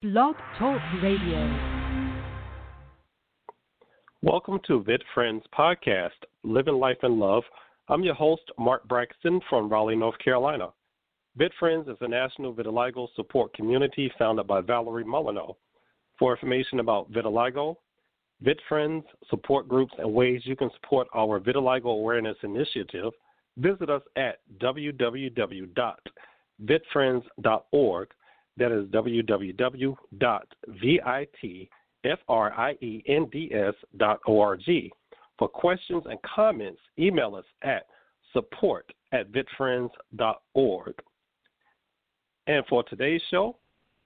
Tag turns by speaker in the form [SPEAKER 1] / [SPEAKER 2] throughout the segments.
[SPEAKER 1] Blog Talk Radio.
[SPEAKER 2] Welcome to Vit Friends Podcast, Living Life in Love. I'm your host, Mark Braxton from Raleigh, North Carolina. Vit Friends is a national vitiligo support community founded by Valerie Molyneux. For information about vitiligo, Vit Friends, support groups, and ways you can support our vitiligo awareness initiative, visit us at www.vitfriends.org that is www.vitfriends.org. For questions and comments, email us at support at vitfriends.org. And for today's show,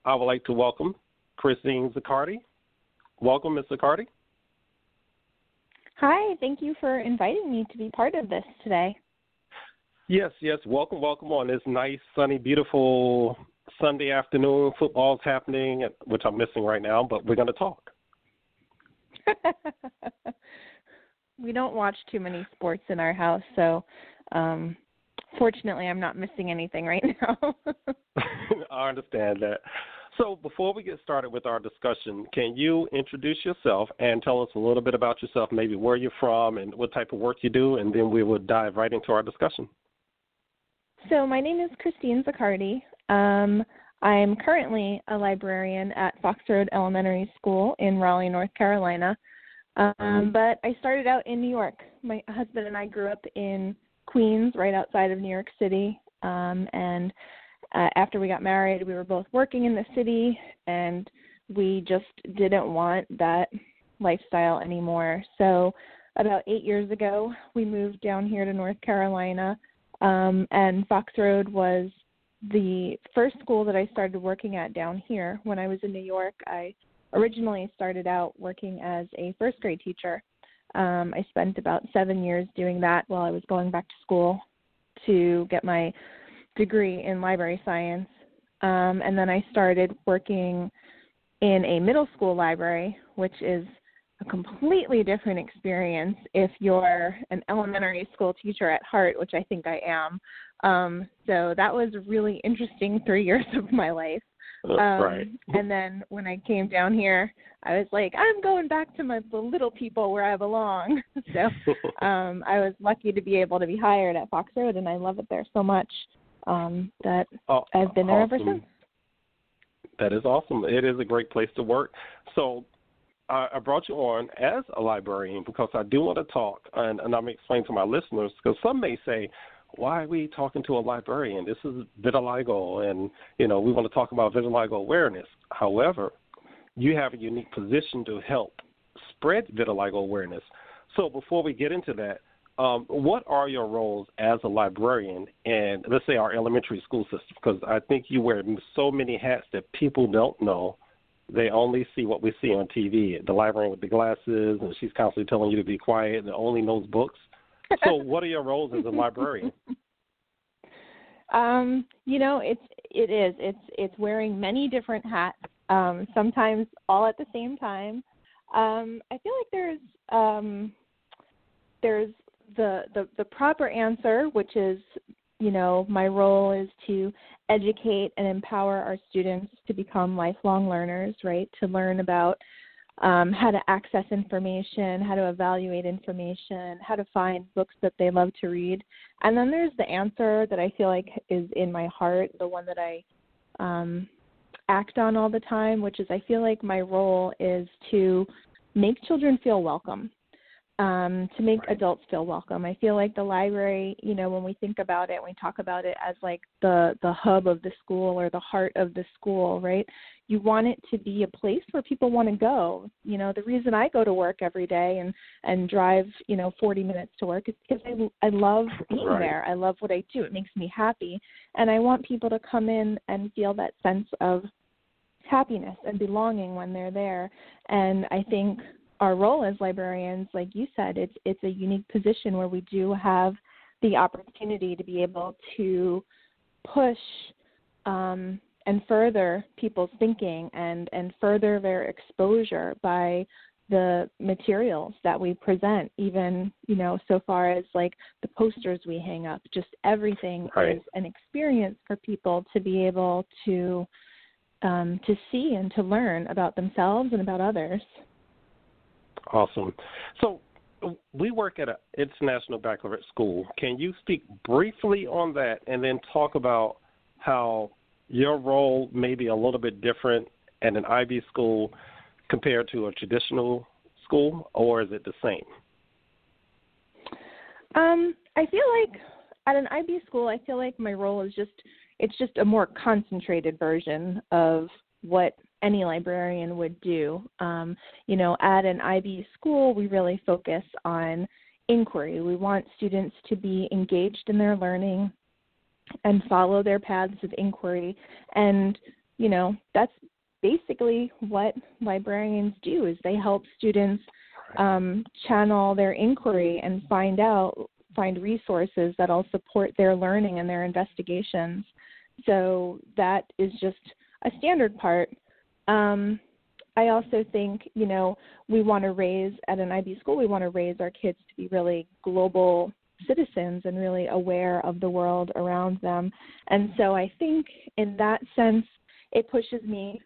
[SPEAKER 2] I would like to welcome Christine Zaccardi. Welcome, Ms. Zaccardi.
[SPEAKER 3] Hi, thank you for inviting me to be part of this today.
[SPEAKER 2] Yes, yes, welcome, welcome on this nice, sunny, beautiful Sunday afternoon. Football's happening, which I'm missing right now, but we're going to talk.
[SPEAKER 3] we don't watch too many sports in our house, so um fortunately I'm not missing anything right now.
[SPEAKER 2] I understand that. So, before we get started with our discussion, can you introduce yourself and tell us a little bit about yourself, maybe where you're from and what type of work you do, and then we will dive right into our discussion.
[SPEAKER 3] So, my name is Christine Zaccardi. Um, I'm currently a librarian at Fox Road Elementary School in Raleigh, North Carolina. Um, mm-hmm. but I started out in New York. My husband and I grew up in Queens, right outside of New York City. Um, and uh, after we got married, we were both working in the city, and we just didn't want that lifestyle anymore. So, about eight years ago, we moved down here to North Carolina, um, and Fox Road was the first school that I started working at down here when I was in New York, I originally started out working as a first grade teacher. Um, I spent about seven years doing that while I was going back to school to get my degree in library science. Um, and then I started working in a middle school library, which is a completely different experience if you're an elementary school teacher at heart, which I think I am. Um, so that was really interesting three years of my life.
[SPEAKER 2] Um, right.
[SPEAKER 3] and then when I came down here, I was like, I'm going back to my the little people where I belong. so um, I was lucky to be able to be hired at Fox Road, and I love it there so much um, that oh, I've been there
[SPEAKER 2] awesome.
[SPEAKER 3] ever since.
[SPEAKER 2] That is awesome. It is a great place to work. So I, I brought you on as a librarian because I do want to talk, and, and I'm explaining to my listeners because some may say, why are we talking to a librarian? This is vitiligo, and you know we want to talk about vitiligo awareness. However, you have a unique position to help spread vitiligo awareness. So before we get into that, um, what are your roles as a librarian in, let's say, our elementary school system? Because I think you wear so many hats that people don't know. They only see what we see on TV. The librarian with the glasses, and she's constantly telling you to be quiet and only knows books so, what are your roles as a librarian?
[SPEAKER 3] Um, you know, it's it is it's it's wearing many different hats. Um, sometimes all at the same time. Um, I feel like there's um, there's the, the the proper answer, which is you know my role is to educate and empower our students to become lifelong learners, right? To learn about um, how to access information, how to evaluate information, how to find books that they love to read. And then there's the answer that I feel like is in my heart, the one that I um, act on all the time, which is I feel like my role is to make children feel welcome um, to make right. adults feel welcome. I feel like the library, you know, when we think about it, we talk about it as like the the hub of the school or the heart of the school, right? You want it to be a place where people want to go. You know, the reason I go to work every day and and drive, you know, 40 minutes to work is because I I love being
[SPEAKER 2] right.
[SPEAKER 3] there. I love what I do. It makes me happy, and I want people to come in and feel that sense of happiness and belonging when they're there. And I think our role as librarians, like you said, it's it's a unique position where we do have the opportunity to be able to push um, and further people's thinking and and further their exposure by the materials that we present even you know so far as like the posters we hang up just everything
[SPEAKER 2] right.
[SPEAKER 3] is an experience for people to be able to um, to see and to learn about themselves and about others.
[SPEAKER 2] Awesome. So we work at an international baccalaureate school. Can you speak briefly on that and then talk about how your role may be a little bit different at an IB school compared to a traditional school, or is it the same?
[SPEAKER 3] Um, I feel like at an IB school, I feel like my role is just it's just a more concentrated version of what any librarian would do. Um, you know, at an IB school, we really focus on inquiry. We want students to be engaged in their learning and follow their paths of inquiry. And, you know, that's basically what librarians do is they help students um, channel their inquiry and find out find resources that'll support their learning and their investigations. So that is just a standard part. Um, I also think, you know, we want to raise at an IB school, we want to raise our kids to be really global citizens and really aware of the world around them. And so I think in that sense, it pushes me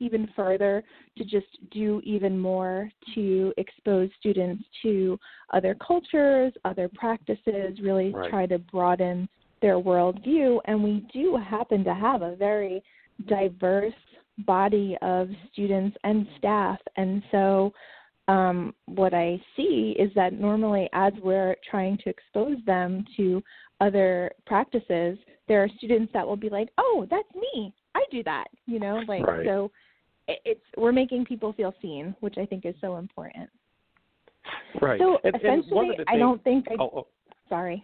[SPEAKER 3] even further to just do even more to expose students to other cultures, other practices, really right. try to broaden their worldview. And we do happen to have a very diverse body of students and staff. And so, um, what I see is that normally, as we're trying to expose them to other practices, there are students that will be like, "Oh, that's me. I do that." You know, like right. so. It's we're making people feel seen, which I think is so important.
[SPEAKER 2] Right.
[SPEAKER 3] So
[SPEAKER 2] and,
[SPEAKER 3] essentially,
[SPEAKER 2] and
[SPEAKER 3] I don't think. I,
[SPEAKER 2] oh, oh.
[SPEAKER 3] Sorry.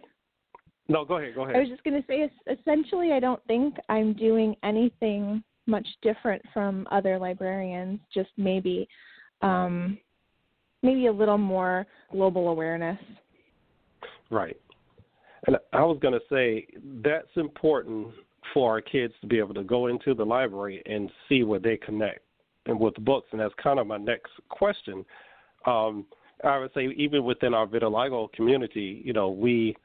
[SPEAKER 2] No, go ahead. Go ahead.
[SPEAKER 3] I was just going to say, essentially, I don't think I'm doing anything much different from other librarians. Just maybe, um, maybe a little more global awareness.
[SPEAKER 2] Right. And I was going to say that's important for our kids to be able to go into the library and see where they connect and with books. And that's kind of my next question. Um, I would say even within our vitiligo community, you know, we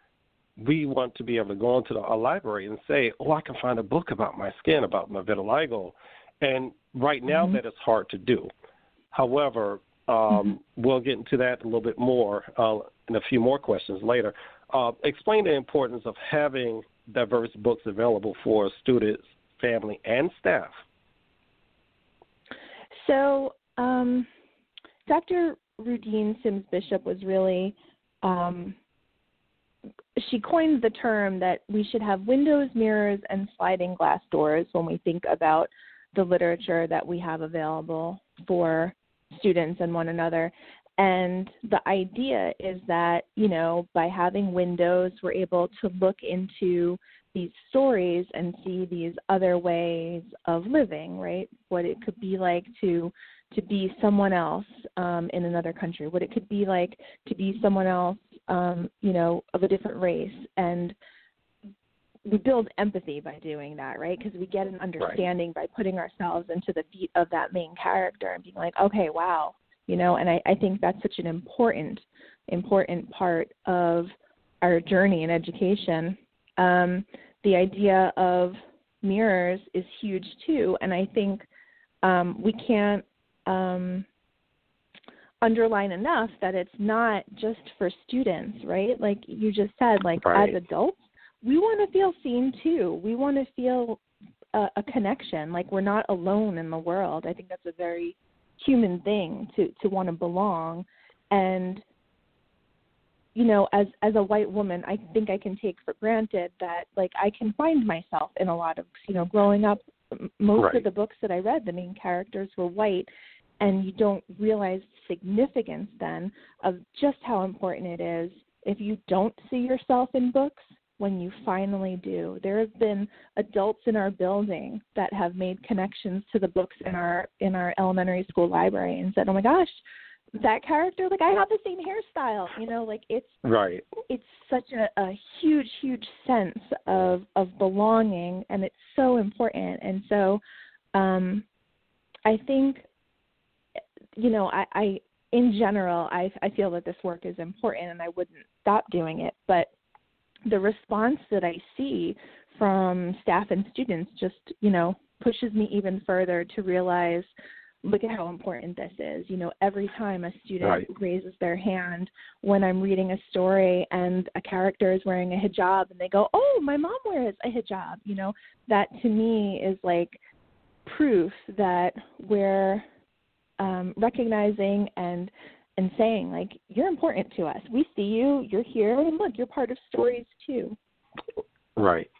[SPEAKER 2] we want to be able to go into the, a library and say, "Oh, I can find a book about my skin, about my vitiligo," and right now mm-hmm. that is hard to do. However, um, mm-hmm. we'll get into that a little bit more uh, in a few more questions later. Uh, explain the importance of having diverse books available for students, family, and staff.
[SPEAKER 3] So, um, Dr. Rudine Sims Bishop was really um, she coined the term that we should have windows, mirrors, and sliding glass doors when we think about the literature that we have available for students and one another. And the idea is that, you know, by having windows, we're able to look into these stories and see these other ways of living, right? What it could be like to to be someone else um, in another country, what it could be like to be someone else um, you know, of a different race, and we build empathy by doing that, right? Because we get an understanding right. by putting ourselves into the feet of that main character and being like, okay, wow, you know. And I, I think that's such an important, important part of our journey in education. Um, the idea of mirrors is huge too, and I think um, we can't um, underline enough that it's not just for students, right? Like you just said, like
[SPEAKER 2] right.
[SPEAKER 3] as adults, we want to feel seen too. We want to feel a, a connection, like we're not alone in the world. I think that's a very human thing to to want to belong and you know as as a white woman i think i can take for granted that like i can find myself in a lot of you know growing up most
[SPEAKER 2] right.
[SPEAKER 3] of the books that i read the main characters were white and you don't realize the significance then of just how important it is if you don't see yourself in books when you finally do. There have been adults in our building that have made connections to the books in our in our elementary school library and said, "Oh my gosh, that character like I have the same hairstyle." You know, like it's
[SPEAKER 2] right.
[SPEAKER 3] It's such a, a huge huge sense of of belonging and it's so important. And so um I think you know, I, I in general, I I feel that this work is important, and I wouldn't stop doing it. But the response that I see from staff and students, just you know, pushes me even further to realize look at how important this is. You know, every time a student
[SPEAKER 2] right.
[SPEAKER 3] raises their hand when I'm reading a story and a character is wearing a hijab and they go, "Oh, my mom wears a hijab." You know, that to me is like proof that we're um, recognizing and and saying like you're important to us. We see you. You're here, and look, you're part of stories too.
[SPEAKER 2] Right.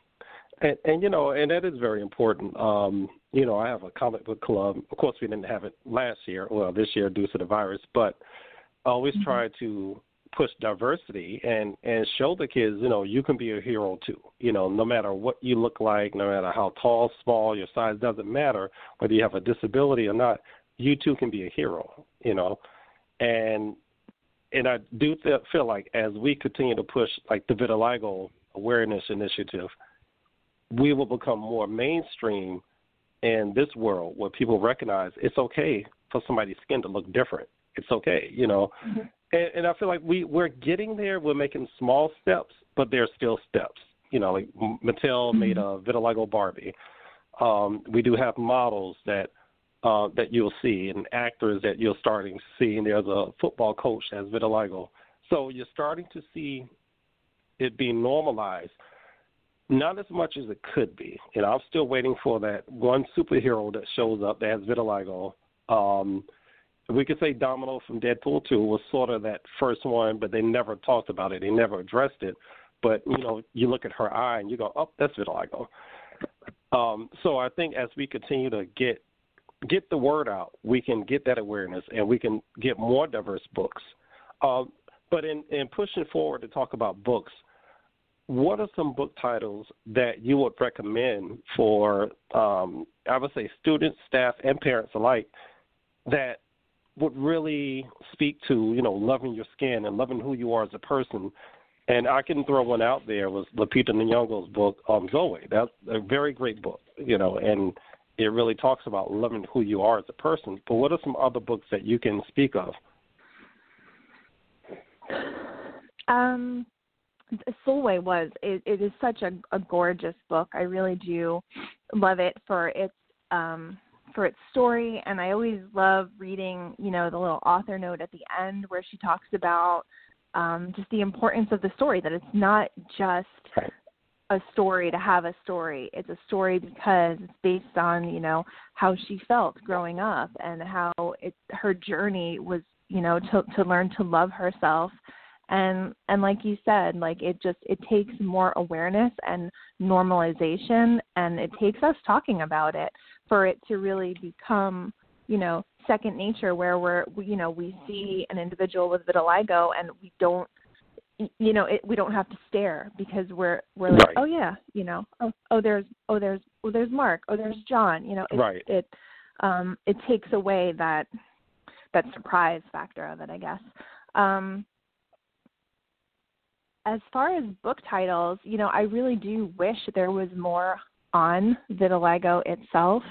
[SPEAKER 2] And, and you know, and that is very important. Um, you know, I have a comic book club. Of course, we didn't have it last year, well, this year due to the virus, but I always mm-hmm. try to push diversity and and show the kids, you know, you can be a hero too. You know, no matter what you look like, no matter how tall, small, your size doesn't matter. Whether you have a disability or not, you too can be a hero. You know, and and I do th- feel like as we continue to push like the vitiligo awareness initiative, we will become more mainstream in this world where people recognize it's okay for somebody's skin to look different. It's okay, you know. Mm-hmm. And, and I feel like we we're getting there. We're making small steps, but they're still steps. You know, like Mattel mm-hmm. made a vitiligo Barbie. Um, we do have models that uh, that you'll see and actors that you're starting to see. And there's a football coach that has vitiligo. So you're starting to see it being normalized not as much as it could be. Know, I'm still waiting for that one superhero that shows up that has vitiligo. Um, we could say Domino from Deadpool 2 was sort of that first one, but they never talked about it. They never addressed it. But, you know, you look at her eye and you go, oh, that's vitiligo. Um, so I think as we continue to get get the word out, we can get that awareness and we can get more diverse books. Um, but in, in pushing forward to talk about books – what are some book titles that you would recommend for, um, I would say, students, staff, and parents alike that would really speak to, you know, loving your skin and loving who you are as a person? And I can throw one out there was Lupita Nyong'o's book, um, Zoe. That's a very great book, you know, and it really talks about loving who you are as a person. But what are some other books that you can speak of?
[SPEAKER 3] Um, Sulwe was it, it is such a, a gorgeous book. I really do love it for its um for its story and I always love reading, you know, the little author note at the end where she talks about um just the importance of the story that it's not just a story to have a story. It's a story because it's based on, you know, how she felt growing up and how it her journey was, you know, to to learn to love herself and and like you said like it just it takes more awareness and normalization and it takes us talking about it for it to really become you know second nature where we're you know we see an individual with vitiligo and we don't you know it, we don't have to stare because we're we're like
[SPEAKER 2] right.
[SPEAKER 3] oh yeah you know oh oh there's oh there's oh there's mark oh there's john you know it,
[SPEAKER 2] right.
[SPEAKER 3] it um it takes away that that surprise factor of it i guess um as far as book titles, you know, I really do wish there was more on vitiligo itself.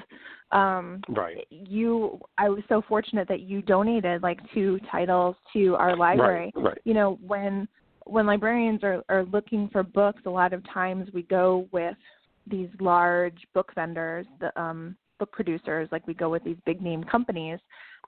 [SPEAKER 3] Um,
[SPEAKER 2] right.
[SPEAKER 3] You, I was so fortunate that you donated like two titles to our library.
[SPEAKER 2] Right. right.
[SPEAKER 3] You know, when when librarians are are looking for books, a lot of times we go with these large book vendors, the um, book producers, like we go with these big name companies,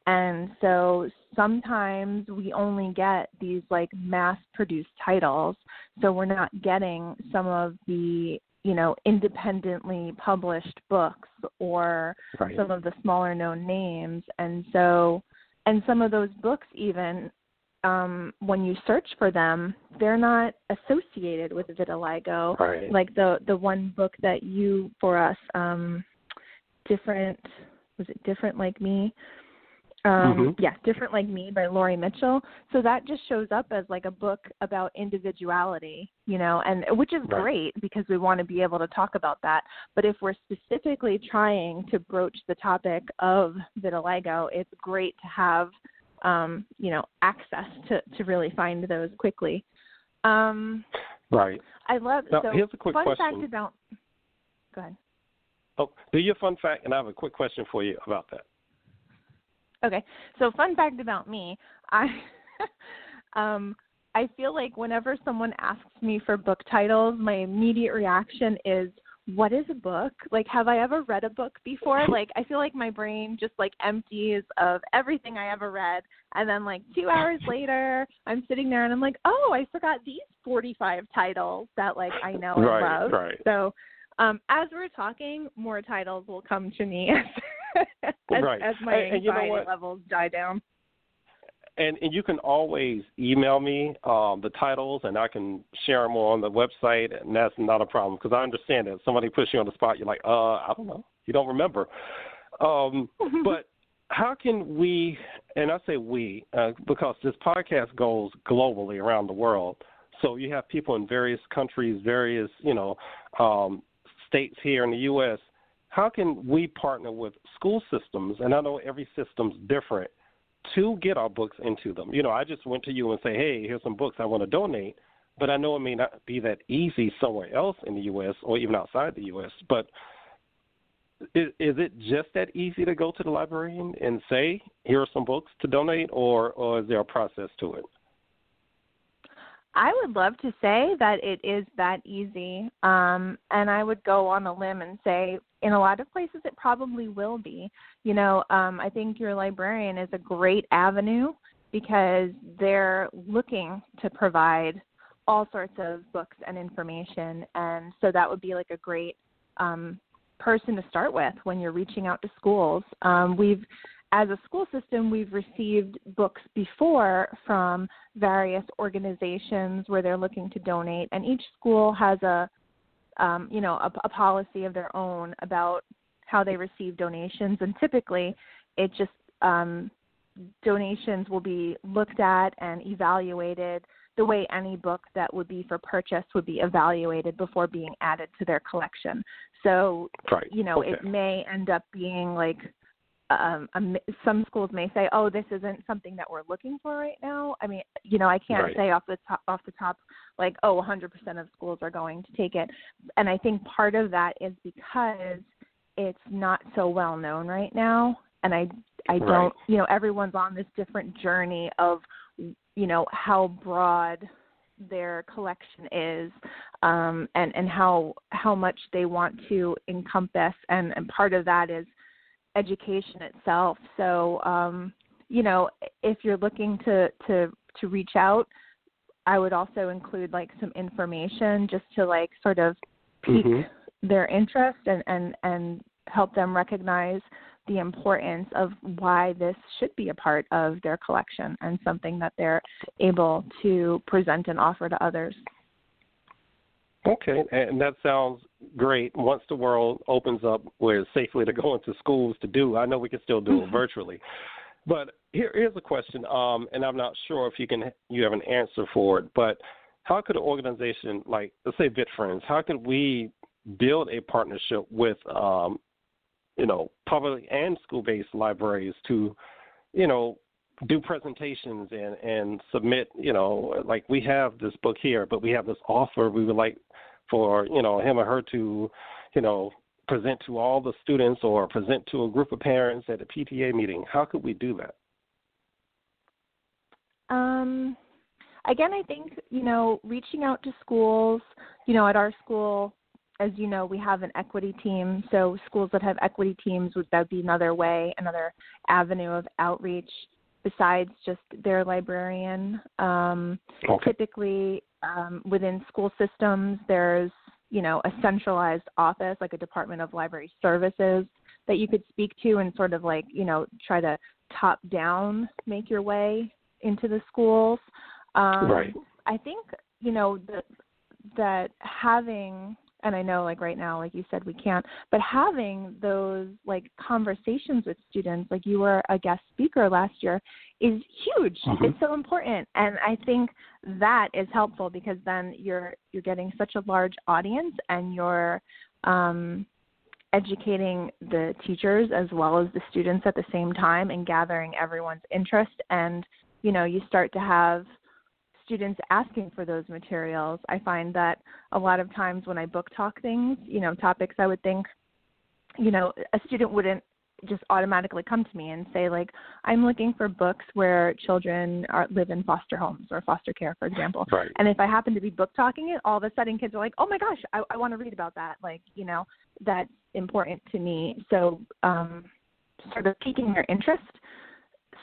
[SPEAKER 3] and so sometimes we only get these like mass produced titles. So we're not getting some of the, you know, independently published books or
[SPEAKER 2] right.
[SPEAKER 3] some of the smaller known names. And so and some of those books even um when you search for them they're not associated with vitiligo
[SPEAKER 2] right.
[SPEAKER 3] like the the one book that you for us um different was it different like me um
[SPEAKER 2] mm-hmm.
[SPEAKER 3] yeah different like me by Laurie Mitchell so that just shows up as like a book about individuality you know and which is
[SPEAKER 2] right.
[SPEAKER 3] great because we want to be able to talk about that but if we're specifically trying to broach the topic of vitiligo it's great to have um you know access to to really find those quickly um
[SPEAKER 2] right
[SPEAKER 3] i love
[SPEAKER 2] now,
[SPEAKER 3] so
[SPEAKER 2] here's a quick
[SPEAKER 3] fun
[SPEAKER 2] question.
[SPEAKER 3] fact about go ahead
[SPEAKER 2] oh do your fun fact and i have a quick question for you about that
[SPEAKER 3] Okay. So fun fact about me, I um I feel like whenever someone asks me for book titles, my immediate reaction is what is a book? Like, have I ever read a book before? Like, I feel like my brain just like empties of everything I ever read. And then, like, two hours later, I'm sitting there and I'm like, oh, I forgot these 45 titles that, like, I know and
[SPEAKER 2] right,
[SPEAKER 3] love.
[SPEAKER 2] Right.
[SPEAKER 3] So, um, as we're talking, more titles will come to me as,
[SPEAKER 2] right.
[SPEAKER 3] as my
[SPEAKER 2] and, and
[SPEAKER 3] anxiety
[SPEAKER 2] you know
[SPEAKER 3] levels die down
[SPEAKER 2] and and you can always email me um, the titles, and I can share them on the website, and that's not a problem because I understand that somebody puts you on the spot. You're like, uh, I don't know, you don't remember. Um, but how can we? And I say we uh, because this podcast goes globally around the world. So you have people in various countries, various you know um, states here in the U.S. How can we partner with school systems? And I know every system's different to get our books into them. You know, I just went to you and say, hey, here's some books I want to donate, but I know it may not be that easy somewhere else in the U.S. or even outside the U.S. But is, is it just that easy to go to the librarian and say, here are some books to donate, or, or is there a process to it?
[SPEAKER 3] I would love to say that it is that easy. Um, and I would go on a limb and say, in a lot of places, it probably will be. You know, um, I think your librarian is a great avenue because they're looking to provide all sorts of books and information. And so that would be like a great um, person to start with when you're reaching out to schools. Um, we've as a school system, we've received books before from various organizations where they're looking to donate, and each school has a, um, you know, a, a policy of their own about how they receive donations, and typically, it just um, donations will be looked at and evaluated the way any book that would be for purchase would be evaluated before being added to their collection. So,
[SPEAKER 2] right.
[SPEAKER 3] you know,
[SPEAKER 2] okay.
[SPEAKER 3] it may end up being like um, some schools may say, "Oh, this isn't something that we're looking for right now." I mean, you know, I can't
[SPEAKER 2] right.
[SPEAKER 3] say off the top off the top like, "Oh, 100% of schools are going to take it." And I think part of that is because it's not so well known right now, and I I don't, you know, everyone's on this different journey of, you know, how broad their collection is um and and how how much they want to encompass and and part of that is education itself. So, um, you know, if you're looking to to to reach out, I would also include like some information just to like sort of pique
[SPEAKER 2] mm-hmm.
[SPEAKER 3] their interest and and and help them recognize the importance of why this should be a part of their collection and something that they're able to present and offer to others.
[SPEAKER 2] Okay, and that sounds great. Once the world opens up where it's safely to go into schools to do, I know we can still do it virtually. But here, here's a question, um, and I'm not sure if you can you have an answer for it. But how could an organization like let's say VitFriends, how could we build a partnership with um, you know public and school-based libraries to you know do presentations and and submit you know like we have this book here but we have this offer we would like for you know him or her to you know present to all the students or present to a group of parents at a PTA meeting. How could we do that?
[SPEAKER 3] Um again i think you know reaching out to schools you know at our school as you know we have an equity team so schools that have equity teams would that be another way another avenue of outreach besides just their librarian. Um,
[SPEAKER 2] okay.
[SPEAKER 3] Typically, um, within school systems, there's you know a centralized office, like a Department of Library Services, that you could speak to and sort of like you know try to top down make your way into the schools. Um,
[SPEAKER 2] right.
[SPEAKER 3] I think you know that that having and I know like right now, like you said, we can't, but having those like conversations with students, like you were a guest speaker last year, is huge.
[SPEAKER 2] Mm-hmm.
[SPEAKER 3] It's so important. And I think that is helpful because then you're you're getting such a large audience and you're um educating the teachers as well as the students at the same time and gathering everyone's interest and you know you start to have students asking for those materials. I find that a lot of times when I book talk things, you know, topics I would think, you know, a student wouldn't just automatically come to me and say like i'm looking for books where children are live in foster homes or foster care for example
[SPEAKER 2] right.
[SPEAKER 3] and if i happen to be book talking it all of a sudden kids are like oh my gosh i, I want to read about that like you know that's important to me so um sort of piquing their interest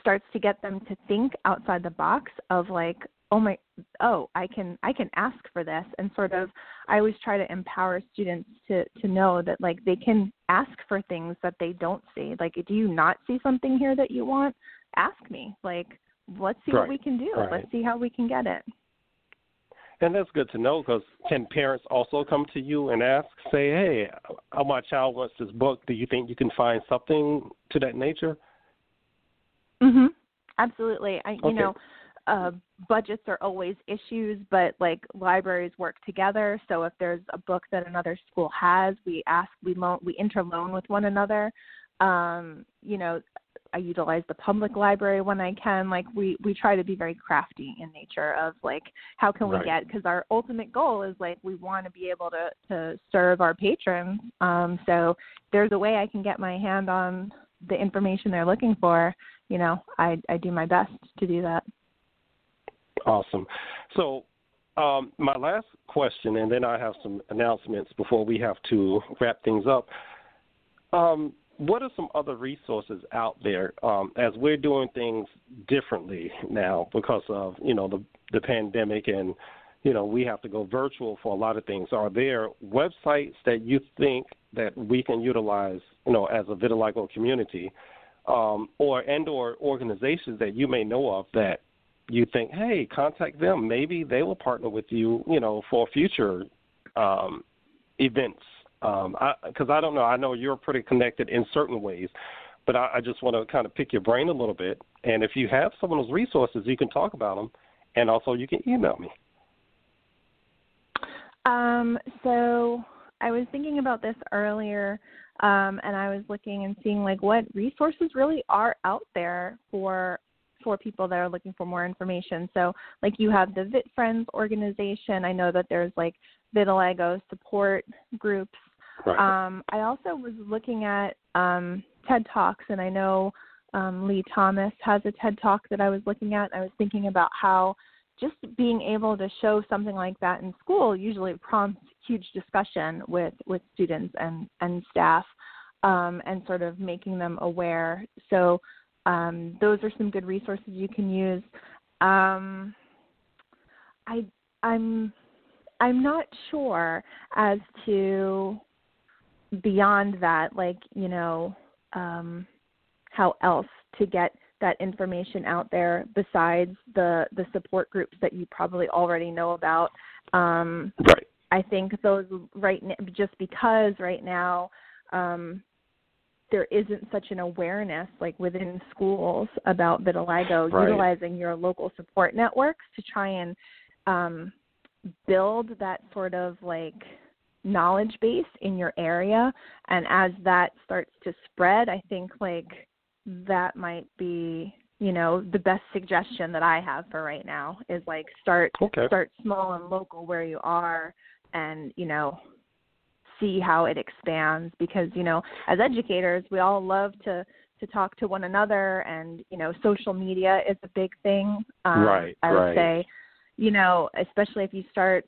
[SPEAKER 3] starts to get them to think outside the box of like oh my oh i can i can ask for this and sort of i always try to empower students to to know that like they can ask for things that they don't see like do you not see something here that you want ask me like let's see
[SPEAKER 2] right.
[SPEAKER 3] what we can do
[SPEAKER 2] right.
[SPEAKER 3] let's see how we can get it
[SPEAKER 2] and that's good to know because can parents also come to you and ask, say, hey, oh, my child wants this book. Do you think you can find something to that nature?
[SPEAKER 3] Mhm. Absolutely. I
[SPEAKER 2] okay.
[SPEAKER 3] you know, uh, budgets are always issues, but like libraries work together. So if there's a book that another school has, we ask, we loan, we interloan with one another. Um, you know, I utilize the public library when I can. Like we we try to be very crafty in nature of like how can we
[SPEAKER 2] right.
[SPEAKER 3] get because our ultimate goal is like we want to be able to to serve our patrons. Um, so there's a way I can get my hand on the information they're looking for. You know, I I do my best to do that.
[SPEAKER 2] Awesome. So, um, my last question, and then I have some announcements before we have to wrap things up. Um, what are some other resources out there um, as we're doing things differently now because of you know the the pandemic and you know we have to go virtual for a lot of things are there websites that you think that we can utilize you know as a vitiligo community um, or and or organizations that you may know of that you think, hey, contact them. Maybe they will partner with you, you know, for future um, events. Because um, I, I don't know, I know you're pretty connected in certain ways, but I, I just want to kind of pick your brain a little bit. And if you have some of those resources, you can talk about them, and also you can email me.
[SPEAKER 3] Um, so I was thinking about this earlier, um, and I was looking and seeing like what resources really are out there for for people that are looking for more information. So, like you have the Vit Friends organization. I know that there's like vitiligo support groups.
[SPEAKER 2] Right.
[SPEAKER 3] Um, I also was looking at um, TED Talks, and I know um, Lee Thomas has a TED Talk that I was looking at. I was thinking about how just being able to show something like that in school usually prompts huge discussion with with students and and staff um, and sort of making them aware. So um, those are some good resources you can use. Um, I I'm I'm not sure as to beyond that, like you know, um, how else to get that information out there besides the the support groups that you probably already know about. Um,
[SPEAKER 2] right.
[SPEAKER 3] I think those right now, just because right now um, there isn't such an awareness like within schools about vitiligo
[SPEAKER 2] right.
[SPEAKER 3] utilizing your local support networks to try and um, build that sort of like knowledge base in your area and as that starts to spread i think like that might be you know the best suggestion that i have for right now is like start
[SPEAKER 2] okay.
[SPEAKER 3] start small and local where you are and you know see how it expands because you know as educators we all love to to talk to one another and you know social media is a big thing um,
[SPEAKER 2] right
[SPEAKER 3] i would
[SPEAKER 2] right.
[SPEAKER 3] say you know especially if you start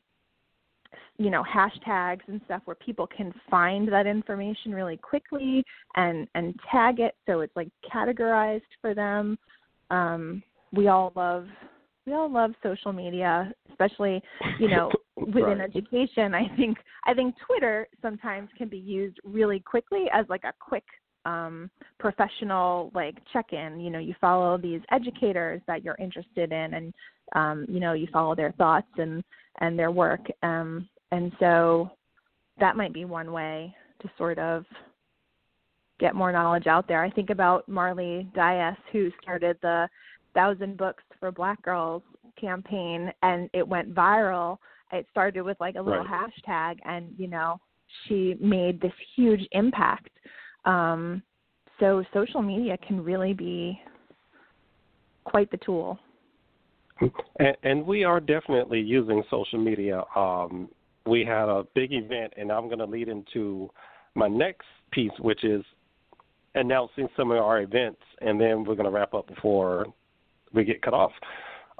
[SPEAKER 3] you know hashtags and stuff where people can find that information really quickly and and tag it so it's like categorized for them um we all love we all love social media, especially you know within
[SPEAKER 2] right.
[SPEAKER 3] education. I think I think Twitter sometimes can be used really quickly as like a quick um, professional like check-in. You know, you follow these educators that you're interested in, and um, you know you follow their thoughts and and their work. Um, and so that might be one way to sort of get more knowledge out there. I think about Marley Dias, who started the thousand books for black girls campaign and it went viral it started with like a little
[SPEAKER 2] right.
[SPEAKER 3] hashtag and you know she made this huge impact um so social media can really be quite the tool
[SPEAKER 2] and, and we are definitely using social media um we had a big event and i'm going to lead into my next piece which is announcing some of our events, and then we're going to wrap up before we get cut off.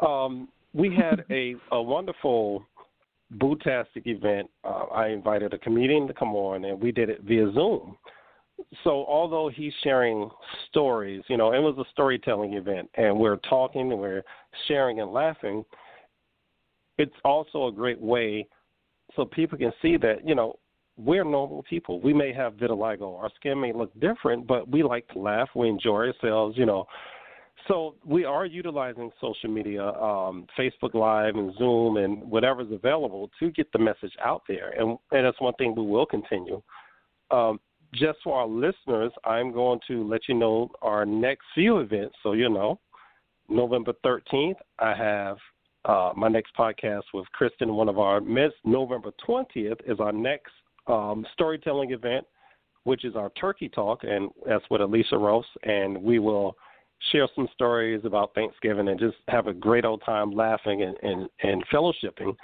[SPEAKER 2] Um, we had a, a wonderful Bootastic event. Uh, I invited a comedian to come on, and we did it via Zoom. So although he's sharing stories, you know, it was a storytelling event, and we're talking and we're sharing and laughing. It's also a great way so people can see that you know we're normal people. We may have vitiligo. Our skin may look different, but we like to laugh. We enjoy ourselves, you know. So we are utilizing social media, um, Facebook Live and Zoom and whatever's available to get the message out there. And, and that's one thing we will continue. Um, just for our listeners, I'm going to let you know our next few events. So you know, November 13th, I have uh, my next podcast with Kristen, one of our Miss November 20th is our next um, storytelling event, which is our Turkey Talk, and that's with Alicia Rose, and we will share some stories about Thanksgiving and just have a great old time laughing and, and, and fellowshipping.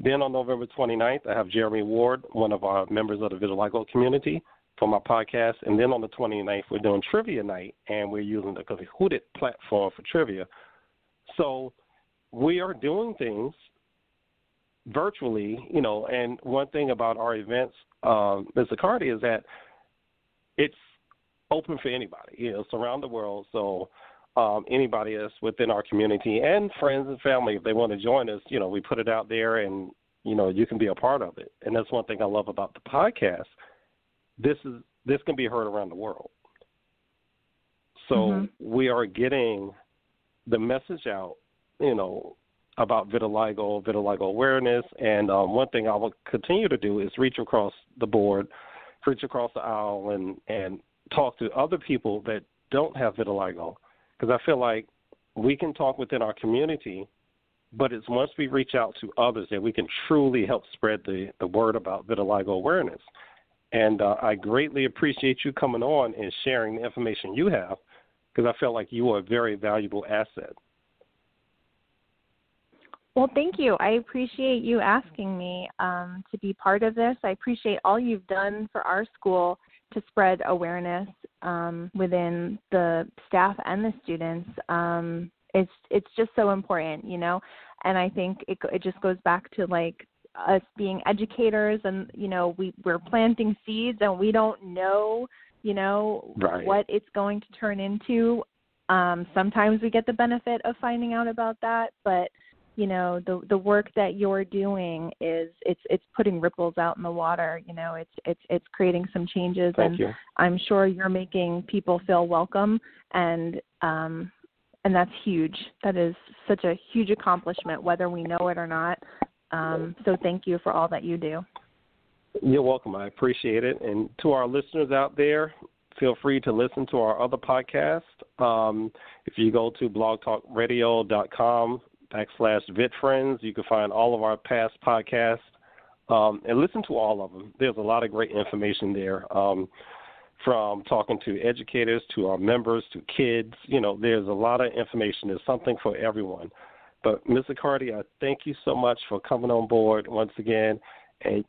[SPEAKER 2] Then on November 29th, I have Jeremy Ward, one of our members of the Vitiligo community, for my podcast. And then on the 29th, we're doing trivia night, and we're using the Kahoot platform for trivia. So we are doing things virtually, you know, and one thing about our events, um, Ms. Zaccardi, is that it's open for anybody, you know, it's around the world. So um, anybody that's within our community and friends and family, if they want to join us, you know, we put it out there and, you know, you can be a part of it. And that's one thing I love about the podcast. This is this can be heard around the world. So mm-hmm. we are getting the message out you know, about vitiligo, vitiligo awareness, and um, one thing I will continue to do is reach across the board, reach across the aisle, and and talk to other people that don't have vitiligo, because I feel like we can talk within our community, but it's once we reach out to others that we can truly help spread the the word about vitiligo awareness. And uh, I greatly appreciate you coming on and sharing the information you have, because I feel like you are a very valuable asset.
[SPEAKER 3] Well, thank you. I appreciate you asking me um, to be part of this. I appreciate all you've done for our school to spread awareness um, within the staff and the students. Um, it's it's just so important, you know. And I think it it just goes back to like us being educators, and you know we we're planting seeds, and we don't know, you know,
[SPEAKER 2] right.
[SPEAKER 3] what it's going to turn into. Um, sometimes we get the benefit of finding out about that, but you know the the work that you're doing is it's it's putting ripples out in the water you know it's it's it's creating some changes
[SPEAKER 2] Thank
[SPEAKER 3] and
[SPEAKER 2] you.
[SPEAKER 3] i'm sure you're making people feel welcome and um and that's huge. That is such a huge accomplishment whether we know it or not. Um so thank you for all that you do.
[SPEAKER 2] You're welcome. I appreciate it. And to our listeners out there feel free to listen to our other podcast. Um, if you go to blogtalkradio.com backslash VitFriends. You can find all of our past podcasts um, and listen to all of them. There's a lot of great information there. Um, from talking to educators to our members to kids, you know, there's a lot of information. There's something for everyone. But Ms. Zaccardi, I thank you so much for coming on board once again, and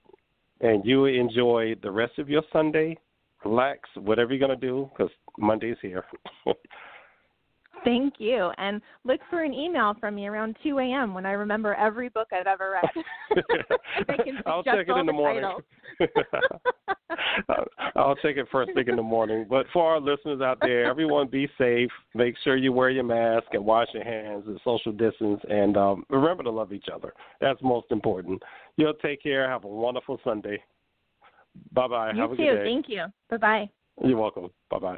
[SPEAKER 2] and you enjoy the rest of your Sunday. Relax, whatever you're gonna do, because Monday's here.
[SPEAKER 3] Thank you. And look for an email from me around 2 a.m. when I remember every book I've ever read.
[SPEAKER 2] I'll check it in the morning. I'll check it first thing in the morning. But for our listeners out there, everyone be safe. Make sure you wear your mask and wash your hands and social distance. And um, remember to love each other. That's most important. You'll take care. Have a wonderful Sunday. Bye bye. Have a
[SPEAKER 3] too.
[SPEAKER 2] good day.
[SPEAKER 3] Thank you. Bye bye.
[SPEAKER 2] You're welcome. Bye bye.